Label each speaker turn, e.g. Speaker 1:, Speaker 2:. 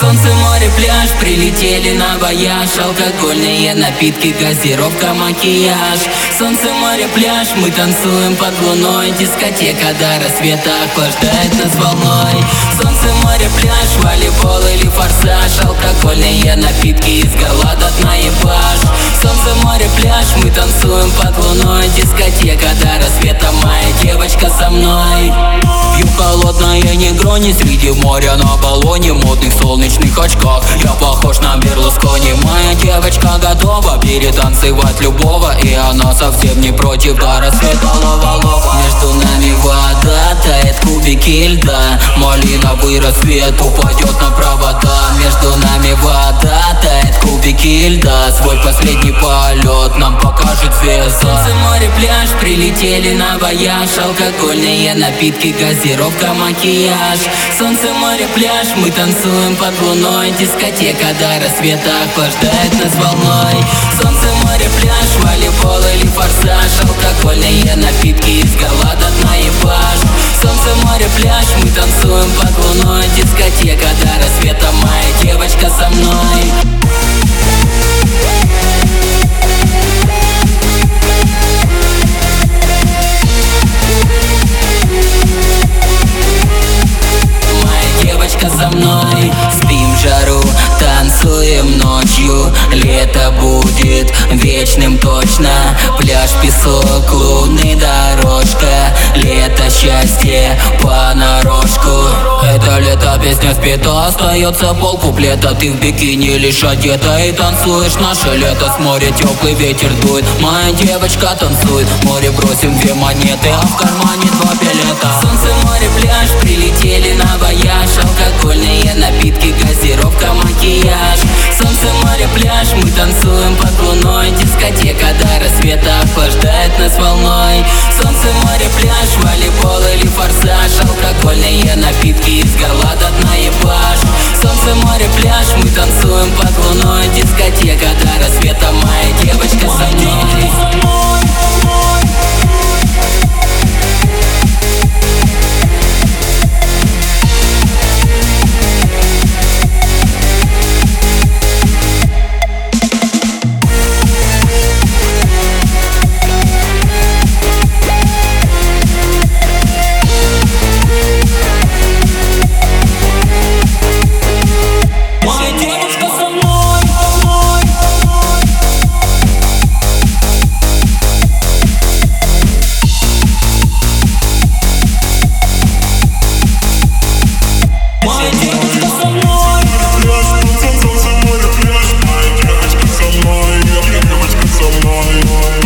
Speaker 1: Солнце море пляж, прилетели на вояж. Алкогольные напитки, газировка, макияж. Солнце, море, пляж, мы танцуем под луной. Дискотека до рассвета охлаждает нас волной. Солнце, море, пляж, волейбол или Алкогольные напитки из горла до пляж, мы танцуем под луной. Дискотека до рассвета, моя девочка со мной. Пью холодное негрони среди моря на баллоне модных солнечных очках. Я похож на Берлускони. Моя девочка готова перетанцевать любого И она совсем не против до рассвета. Лова-лова. Между нами вода, тает кубики льда. Малиновый рассвет упадет на провода. Между нами вода, тает кубики льда. Свой последний полет нам покажет звезда Солнце, море, пляж, прилетели на вояж. Алкогольные напитки, газировка, макияж. Солнце, море, пляж, мы танцуем под луной. Дискотека до рассвета охлаждает нас волной. Солнце, море, пляж, волейбол или форсаж. Алкогольные напитки из горла до дна ебаш Солнце, море, пляж, мы танцуем под луной. Дискотека до рассвета, моя девочка со мной песок, лунный дорожка Лето, счастье понарошку. Это лето, песня спета Остается пол куплета. Ты в бикини лишь одета И танцуешь. Наше лето С моря теплый ветер дует. Моя девочка танцует. В море бросим две монеты А в кармане два билета луной. Дискотека до рассвета охлаждает нас волной. Солнце, море, пляж, волейбол или форсаж.
Speaker 2: anymore